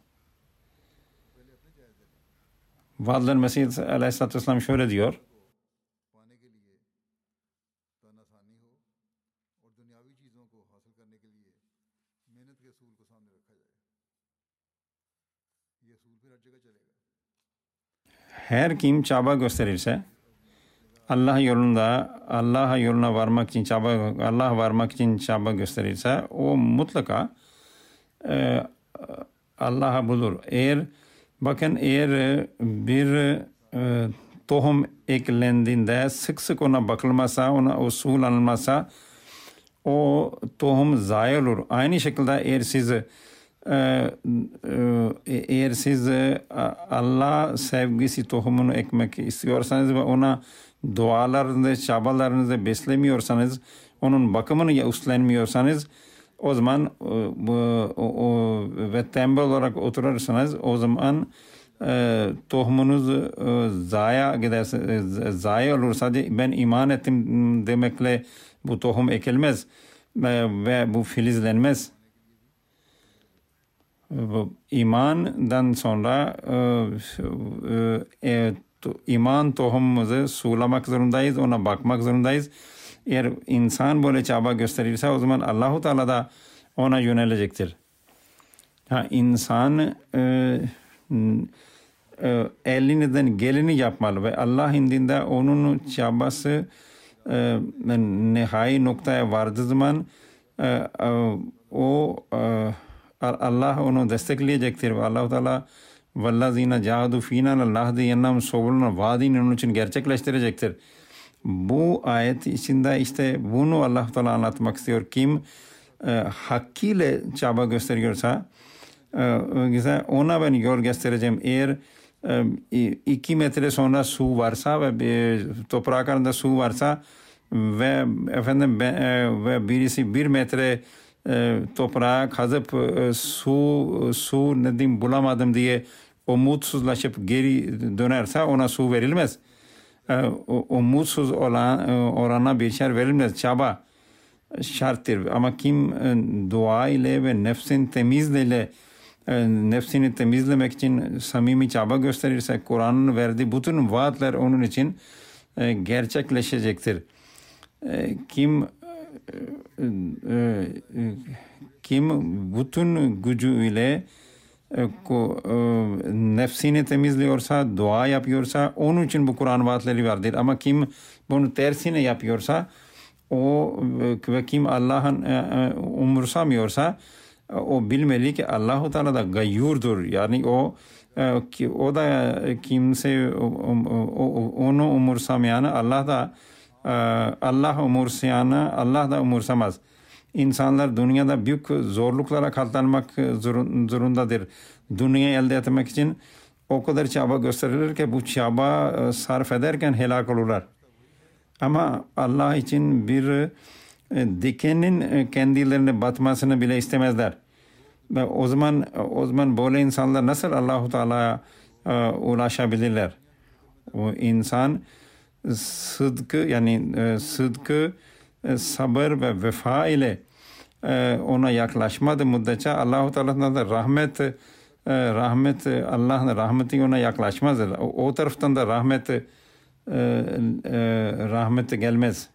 Fadlın Mesih Aleyhisselatü Vesselam şöyle diyor. Her kim çaba gösterirse Allah yolunda Allah yoluna varmak için çaba Allah varmak için çaba gösterirse o mutlaka e, Allah'a bulur. Eğer bakın eğer bir e, tohum eklendiğinde sık sık ona bakılmazsa ona usul alınmazsa o tohum zayi olur. Aynı şekilde eğer siz eğer siz e, Allah sevgisi tohumunu ekmek istiyorsanız ve ona dualarınızı, çabalarınızı beslemiyorsanız, onun bakımını ya üstlenmiyorsanız o zaman e, o, o, ve tembel olarak oturursanız o zaman e, tohumunuz e, zaya giderse, e, zaya olur. Sadece ben iman ettim demekle bu tohum ekilmez ve, ve bu filizlenmez. İmandan sonra e, e, e, iman tohumumuzu sulamak zorundayız, ona bakmak zorundayız. Eğer insan böyle çaba gösterirse o zaman Allahu Teala da ona yönelecektir. Ha, insan e, e, elinden geleni yapmalı ve Allah indinde onun çabası e, nihai noktaya vardığı zaman e, e, o e, Allah onu destekleyecektir ve Allah-u Teala vallazina cahadu fina lahdiyennam sobuluna vaadini onun için gerçekleştirecektir. Bu ayet içinde işte bunu allah Teala anlatmak istiyor. Kim e, hakkıyla çaba gösteriyorsa e, ona ben yol göstereceğim. Eğer e, iki metre sonra su varsa ve bir, toprak altında su varsa ve efendim ben, e, ve birisi bir metre e, toprağa kazıp e, su su ne diyeyim bulamadım diye umutsuzlaşıp geri dönerse ona su verilmez. E, o, umutsuz olan e, orana bir şey verilmez. Çaba şarttır. Ama kim e, dua ile ve nefsin temizliğiyle e, nefsini temizlemek için samimi çaba gösterirse Kur'an'ın verdiği bütün vaatler onun için e, gerçekleşecektir. E, kim e, e, e, kim bütün gücüyle e, e, nefsini temizliyorsa, dua yapıyorsa onun için bu Kur'an vaatleri vardır. Ama kim bunu tersine yapıyorsa o e, ve kim Allah'ın e, e, umursamıyorsa e, o bilmeli ki Allahu Teala da gayyurdur. Yani o e, ki o da kimse onu umursamayanı Allah da e, Allah umursayanı Allah da umursamaz. İnsanlar dünyada büyük zorluklara katlanmak zorun- zorundadır. Dünya elde etmek için o kadar çaba gösterilir ki bu çaba e, sarf ederken helak olurlar. Ama Allah için bir e, dikenin e, kendilerine batmasını bile istemezler. Ve o zaman o zaman böyle insanlar nasıl Allahu Teala'ya ulaşabilirler? O insan sıdkı yani e, sıdkı e, sabır ve vefa ile e, ona yaklaşmadı müddetçe Allahu Teala'dan da rahmet e, rahmet e, Allah'ın rahmeti ona yaklaşmaz. O, o taraftan da rahmet e, e, rahmet gelmez.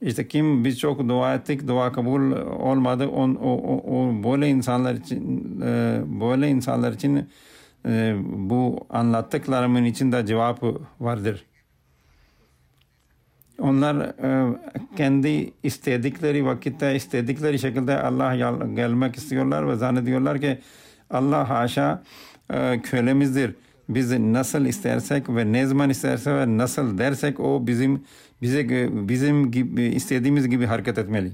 İşte kim biz çok dua ettik, dua kabul olmadı. On, o, o, o böyle insanlar için e, böyle insanlar için e, bu anlattıklarımın içinde cevap vardır. Onlar e, kendi istedikleri vakitte istedikleri şekilde Allah gelmek istiyorlar ve zannediyorlar ki Allah haşa e, kölemizdir. Biz nasıl istersek ve ne zaman isterse ve nasıl dersek o bizim bize bizim gibi istediğimiz gibi hareket etmeli.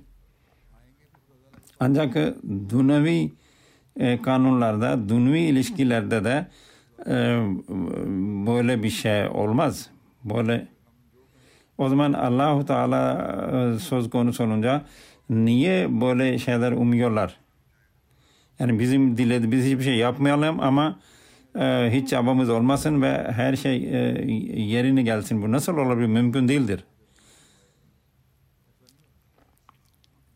Ancak dünyevi e, kanunlarda, dünyevi ilişkilerde de e, böyle bir şey olmaz. Böyle o zaman Allahu Teala e, söz konusu olunca niye böyle şeyler umuyorlar? Yani bizim diledi biz hiçbir şey yapmayalım ama hiç çabamız olmasın ve her şey e, yerine gelsin. Bu nasıl olabilir? Mümkün değildir.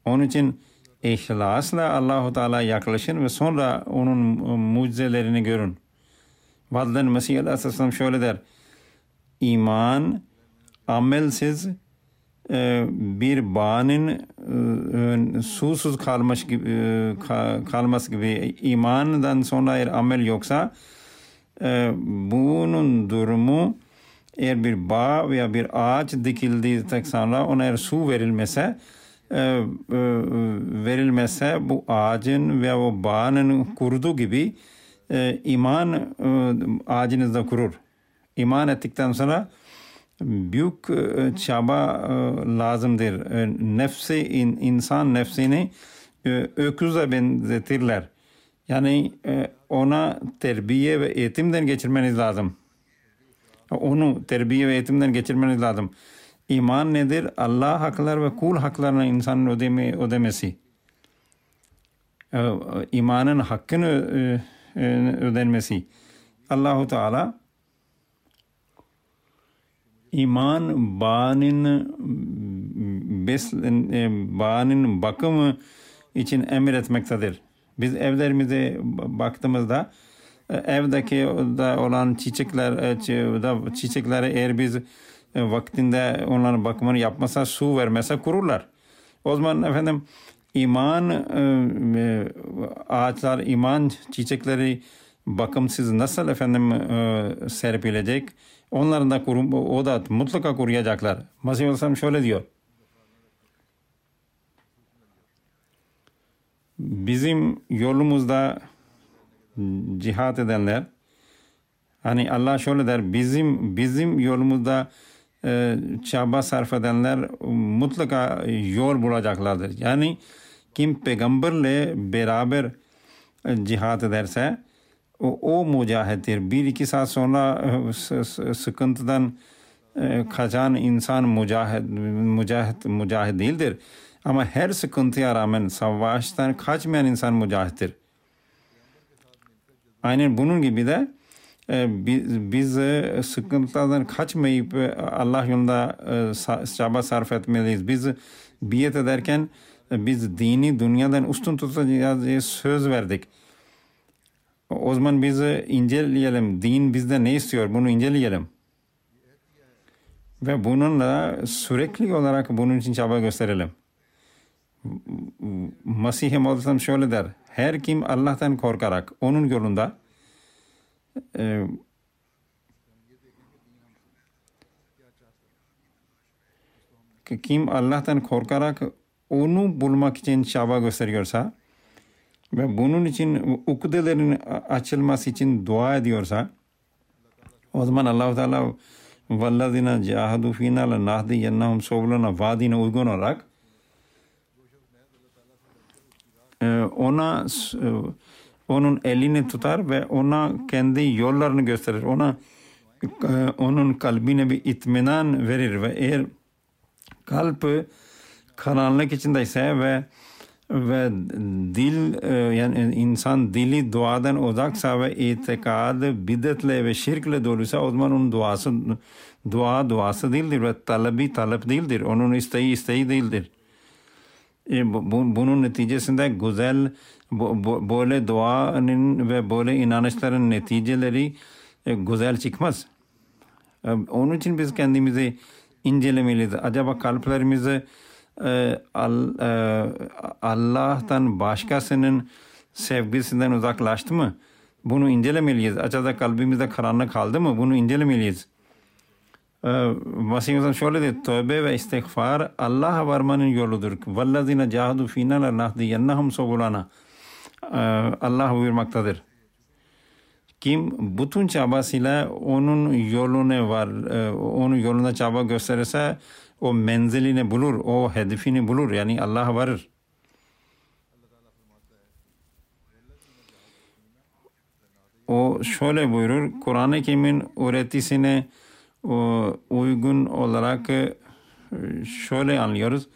Onun için ihlasla Allahu Teala yaklaşın ve sonra onun mucizelerini görün. Validen Mesih Aleyhisselam şöyle der. İman amelsiz e, bir bağının e, susuz kalmış gibi e, kalması gibi imandan sonra eğer amel yoksa bunun durumu eğer bir bağ veya bir ağaç dikildiği sonra ona eğer su verilmese verilmese bu ağacın veya o bağının kuruduğu gibi iman ağacınızda kurur. İman ettikten sonra büyük e, çaba e, lazımdır. E, nefsi insan nefsini öküze benzetirler. Yani ona terbiye ve eğitimden geçirmeniz lazım. Onu terbiye ve eğitimden geçirmeniz lazım. İman nedir? Allah haklar ve kul haklarına insanın ödeme, ödemesi. İmanın hakkını ödenmesi. Allahu Teala iman bağının bes, e, bağının bakımı için emretmektedir. Biz evlerimize baktığımızda e, evdeki da olan çiçekler e, çiçekleri eğer biz vaktinde onların bakımını yapmasa su vermese kururlar. O zaman efendim iman ağaçlar iman çiçekleri bakımsız nasıl efendim serpilecek? Onların da kurum, o da mutlaka koruyacaklar. Masih Aleyhisselam şöyle diyor. Bizim yolumuzda cihat edenler hani Allah şöyle der bizim bizim yolumuzda e, çaba sarf edenler mutlaka yol bulacaklardır. Yani kim peygamberle beraber e, cihat ederse o, o mücahittir. Bir iki saat sonra e, sıkıntıdan e, kaçan insan mücahit, mücahit, mücahit değildir. Ama her sıkıntıya rağmen savaştan kaçmayan insan mücahittir. Aynen bunun gibi de e, biz, biz sıkıntılardan kaçmayıp Allah yolunda çaba sarf etmeliyiz. Biz biyet ederken biz dini dünyadan üstün tutacağız diye söz verdik. O zaman biz inceleyelim. Din bizde ne istiyor? Bunu inceleyelim. Ve bununla sürekli olarak bunun için çaba gösterelim. Muhammed şöyle der. Her kim Allah'tan korkarak onun yolunda e, kim Allah'tan korkarak onu bulmak için çaba gösteriyorsa ve bunun için ukdelerin açılması için dua ediyorsa o zaman Allah-u Teala vallazina cahadu fina la nahdi yennahum soblana vaadine uygun olarak e, ona e, onun elini tutar ve ona kendi yollarını gösterir. Ona e, onun kalbine bir itminan verir ve eğer kalp karanlık içindeyse ve ve dil e, yani insan dili duadan uzaksa ve itikad bidetle ve şirkle doluysa o zaman onun duası dua duası değildir ve talebi talep değildir. Onun isteği isteği değildir. E, bu, bu- bunun neticesinde güzel böyle duanın ve böyle inanışların neticeleri e, güzel çıkmaz. E, Onun için biz kendimizi incelemeliyiz. Acaba kalplerimizi e, Al- Allah'tan başkasının sevgisinden uzaklaştı mı? Bunu incelemeliyiz. Acaba kalbimizde karanlık kaldı mı? Bunu incelemeliyiz. Masih Hocam şöyle dedi. Tövbe ve istiğfar Allah'a varmanın yoludur. Vallazine cahadu fina la nahdiyennahum subulana. Ee, Allah buyurmaktadır. Kim bütün çabasıyla onun yoluna var, e, onun yolunda çaba gösterirse o menzilini bulur, o hedefini bulur. Yani Allah'a varır. O şöyle buyurur. Kur'an-ı Kerim'in öğretisine o, uygun olarak e, şöyle anlıyoruz.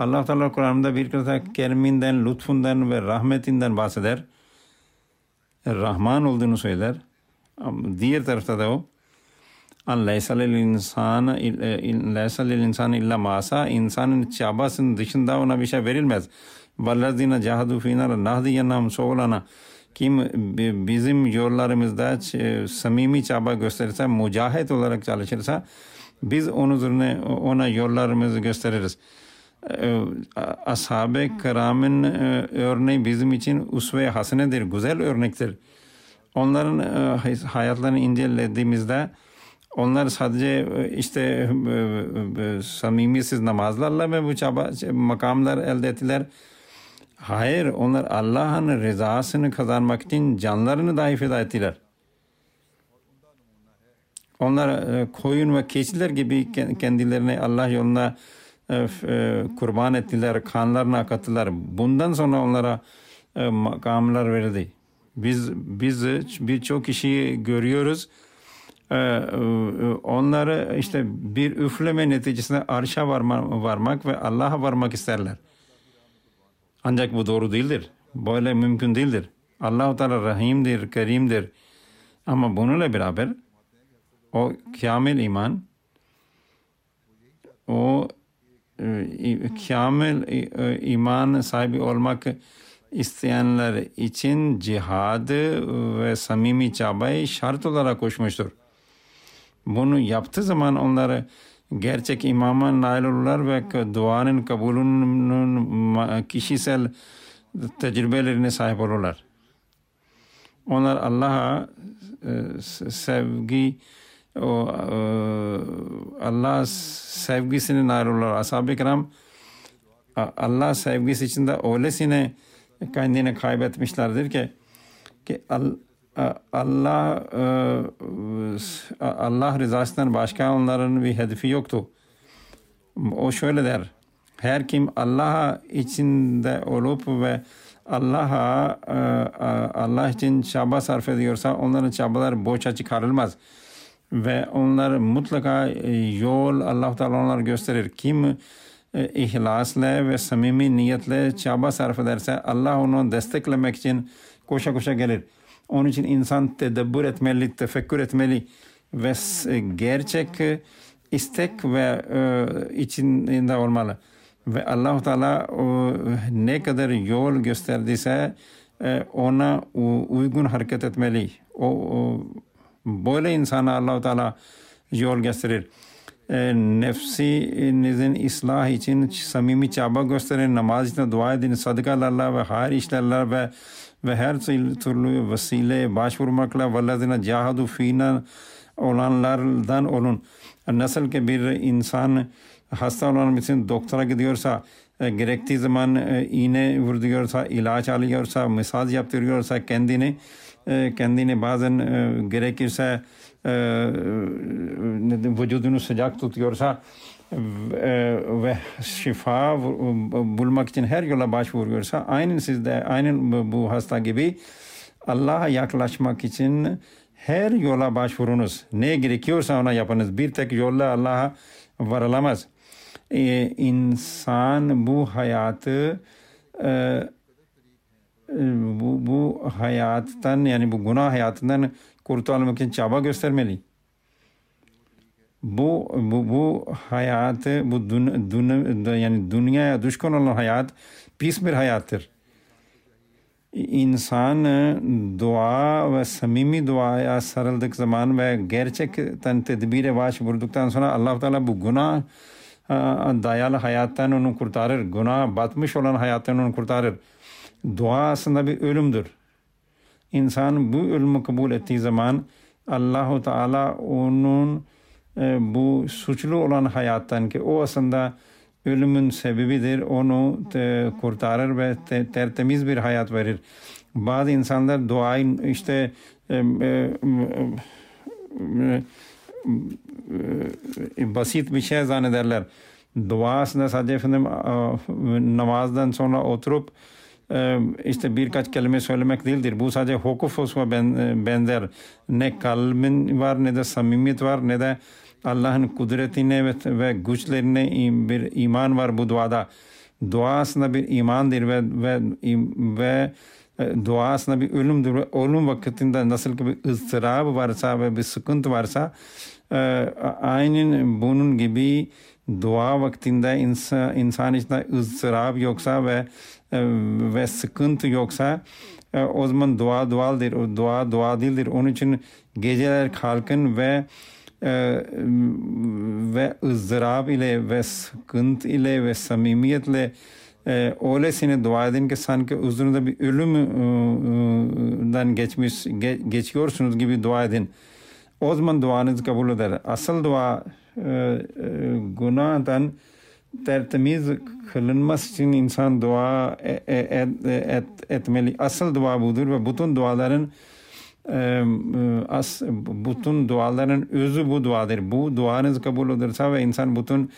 Allah Teala Kur'an'da bir kere keriminden, lütfundan ve rahmetinden bahseder. Rahman olduğunu söyler. Diğer tarafta da o an leysa lil insan leysa lil insan illa masa insanın çabasının dışında ona bir şey verilmez. Vallazina cahadu fina nahdiyennahum subulana kim bi- bizim yollarımızda ç- samimi çaba gösterirse, mücahit olarak çalışırsa biz onun üzerine ona yollarımızı gösteririz. Ee, Ashab-ı kiramın e, örneği bizim için usve hasenedir, güzel örnektir. Onların e, hay- hayatlarını incelediğimizde onlar sadece e, işte samimisiz namazlarla ve bu çaba makamlar elde ettiler. Hayır, onlar Allah'ın rızasını kazanmak için canlarını dahi feda ettiler. Onlar koyun ve keçiler gibi ke- kendilerini Allah yoluna e, e, kurban ettiler, kanlarını akıttılar. Bundan sonra onlara e, makamlar verildi. Biz biz birçok kişiyi görüyoruz. E, onları işte bir üfleme neticesinde arşa varma, varmak ve Allah'a varmak isterler. Ancak bu doğru değildir. Böyle mümkün değildir. Allahu Teala rahimdir, kerimdir. Ama bununla beraber o kamil iman o kamil i- e, iman sahibi olmak isteyenler için cihadı ve samimi çabayı şart olarak koşmuştur. Bunu yaptığı zaman onları gerçek imama nail olurlar ve duanın kabulünün kişisel tecrübelerine sahip olurlar. Onlar Allah'a e, sevgi o e, Allah sevgisini nail olurlar. Ashab-ı kiram Allah sevgisi içinde öylesine kendini kaybetmişlerdir ki ki Allah e, a- Allah rızasından başka onların bir hedefi yoktu. O şöyle der. Her kim Allah'a içinde olup ve Allah'a e, Allah için çaba sarf ediyorsa onların çabaları boşa çıkarılmaz. Ve onlar mutlaka e, yol Allah Teala onlara gösterir. Kim e, ihlasla ve samimi niyetle çaba sarf ederse Allah onu desteklemek için koşa koşa gelir. Onun için insan tedebbür etmeli, tefekkür etmeli ve s- gerçek e, istek ve e, içinde olmalı. Ve allah Teala ne kadar yol gösterdiyse e, ona uygun hareket etmeli. O, o böyle insana Allah-u Teala yol gösterir. E, nefsinizin ıslah için samimi çaba gösterin, namaz için dua edin, sadakalarla ve hayır işlerle ve ve her türlü vesile başvurmakla vallazine cahadu fina olanlardan olun. Nasıl ki bir insan hasta olan için doktora gidiyorsa e, gerektiği zaman e, iğne vuruyorsa, ilaç alıyorsa, mesaj yaptırıyorsa kendini kendini bazen e, gerekirse e, ne- vücudunu sıcak tutuyorsa e, ve şifa bu- bulmak için her yola başvuruyorsa aynen sizde aynen bu hasta gibi Allah'a yaklaşmak için her yola başvurunuz. Ne gerekiyorsa ona yapınız. Bir tek yolla Allah'a varılamaz. Ee, insan bu hayatı e, e, bu, bu hayattan yani bu günah hayatından kurtulmak için çaba göstermeli. bu bu bu hayatı bu dün, dün, yani dünyaya düşkün olan hayat pis bir hayattır. İnsan dua ve samimi duaya sarıldık zaman ve gerçekten tedbire başvurduktan sonra allah Teala bu günah dayalı hayattan onu kurtarır. Günah batmış olan hayattan onu kurtarır. Dua aslında bir ölümdür. İnsan bu ölümü kabul ettiği zaman Allahu Teala onun e, bu suçlu olan hayattan ki o aslında ölümün sebebidir. Onu te, kurtarır ve te, tertemiz bir hayat verir. Bazı insanlar duayı işte e, e, e, basit bir şey zannederler. Dua aslında sadece efendim namazdan sonra oturup işte birkaç kelime söylemek değildir. Bu sadece hukuf osma benzer. Ne kalbin var ne de samimiyet var ne de Allah'ın kudretine ve, güçlerine bir iman var bu duada. Dua aslında bir imandır ve ve ve dua aslında bir ölümdür. Ölüm vakitinde nasıl ki bir ıstırap varsa ve bir sıkıntı varsa aynen bunun gibi dua vaktinde insan, insan içinde ıstırap yoksa ve ve sıkıntı yoksa o zaman dua dualdir. O dua dua değildir. Onun için geceler kalkın ve ve ızdırap ile ve sıkıntı ile ve samimiyetle e, öylesine dua edin ki sanki üzerinde bir ölümden geçmiş ge, geçiyorsunuz gibi dua edin. O zaman duanız kabul eder. Asıl dua e, e, günahdan tertemiz kılınması için insan dua et, et, et, etmeli. Asıl dua budur ve bütün duaların as bütün duaların özü bu duadır. Bu duanız kabul olursa ve insan bütün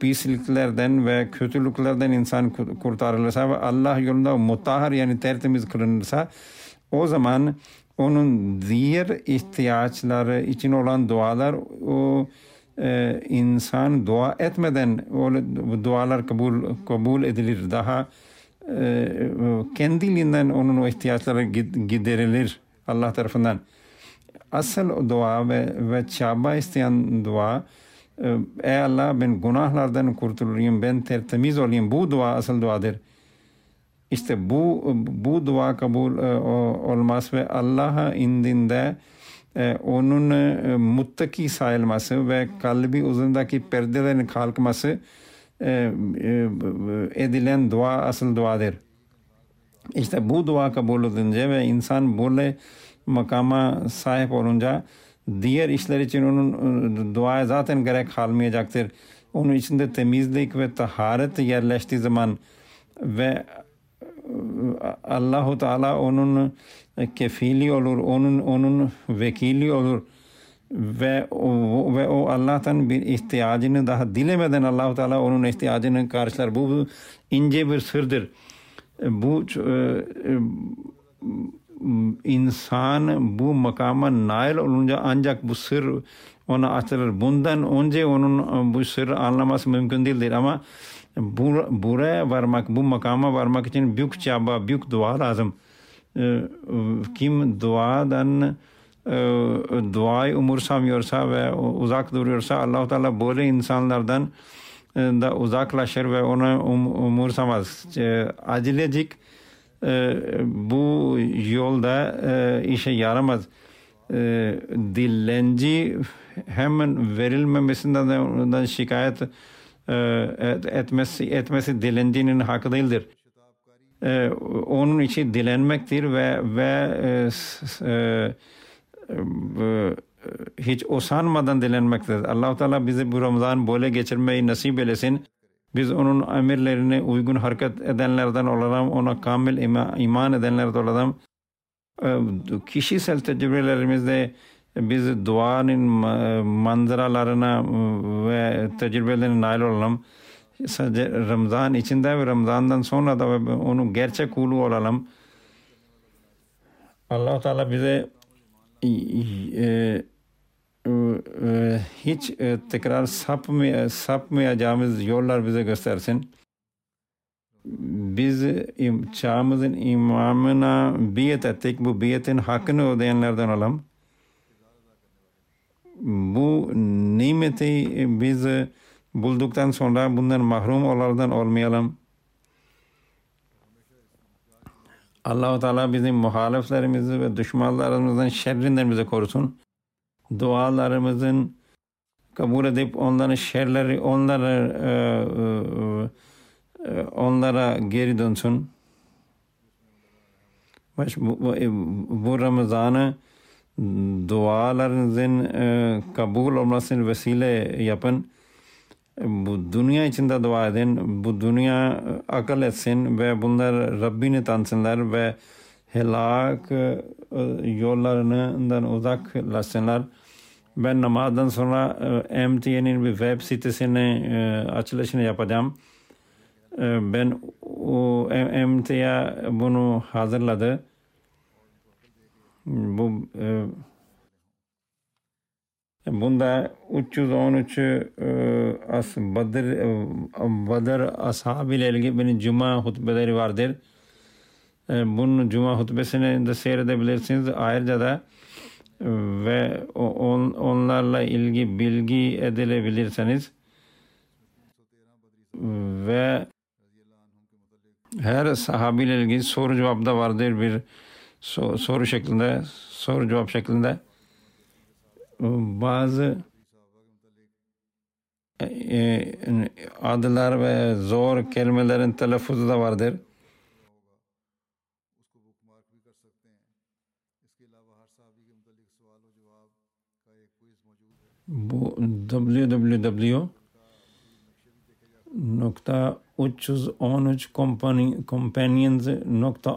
pisliklerden ve kötülüklerden insan kurtarılırsa ve Allah yolunda mutahhar yani tertemiz kılınırsa o zaman onun diğer ihtiyaçları için olan dualar o e, insan dua etmeden o dualar kabul kabul edilir. Daha e, kendiliğinden onun o ihtiyaçları giderilir. Allah tarafından. Asıl dua ve, ve çaba isteyen dua e, Ey Allah ben günahlardan kurtulayım, ben tertemiz olayım. Bu dua asıl duadır. İşte bu bu dua kabul e, olmaz ve Allah'a indinde e, ان متق سایل مس وی کل بھی اس پیرے دکھال مس یہ لین دعا اصل دعا د اس طرح بو دعا کا بول جائے انسان بولے مقامہ صاحب اور ان جا دیچر ان دعائیں ذات نا خالمے جگتے دن اس تمیز لہارت یا لشتی زبان و Allahu Teala onun kefili olur, onun onun vekili olur ve o, ve o Allah'tan bir ihtiyacını daha dilemeden Allahu Teala onun ihtiyacını karşılar. Bu ince bir sırdır bu e, insan bu makama nail olunca ancak bu sır ona açılır. Bundan önce onun bu sır anlaması mümkün değildir ama bu, buraya varmak, bu makama varmak için büyük çaba, büyük dua lazım. E, kim duadan duayı umursamıyorsa ve uzak duruyorsa allah Teala böyle insanlardan da uzaklaşır ve onu um, umursamaz. E, acilecik e, bu yolda e, işe yaramaz. E, dillenci hemen verilmemesinden şikayet e, etmesi, etmesi dilencinin hakkı değildir. E, onun için dilenmektir ve ve e, e, hiç usanmadan dilenmektedir. allah Teala bizi bu Ramazan böyle geçirmeyi nasip eylesin. Biz onun emirlerine uygun hareket edenlerden olalım, ona kamil ima, iman edenlerden olalım. Kişisel tecrübelerimizde biz duanın manzaralarına ve tecrübelerine nail olalım. Sadece Ramazan içinde ve Ramazan'dan sonra da onu gerçek kulu olalım. allah Teala bize e, hiç tekrar sapmaya, sapmayacağımız yollar bize göstersin. Biz çağımızın imamına biyet ettik. Bu biyetin hakkını ödeyenlerden olalım. Bu nimeti biz bulduktan sonra bundan mahrum olardan olmayalım. Allah-u Teala bizim muhaliflerimizi ve düşmanlarımızın şerrinden bizi korusun. Dualarımızın kabul edip onların şerleri onlara e, e, onlara geri dönsün. Bu, bu, bu Ramazan'ı dualarınızın e, kabul olmasını vesile yapın. Bu dünya içinde dua edin. Bu dünya akıl etsin ve bunlar Rabbini tanısınlar ve helak yollarından uzaklaşsınlar. Ben namazdan sonra MTN'in bir web sitesini açılışını yapacağım. Ben o MTA bunu hazırladı. Bu bunda 313 as Badr Badr ashabı ile ilgili benim cuma hutbeleri vardır. Bunun cuma hutbesini de seyredebilirsiniz. Ayrıca da ve on, onlarla ilgili bilgi edilebilirseniz ve her sahabiyle ilgili soru cevap da vardır bir soru şeklinde soru cevap şeklinde bazı adlar ve zor kelimelerin telaffuzu da vardır. Bu www nokta 313 companions nokta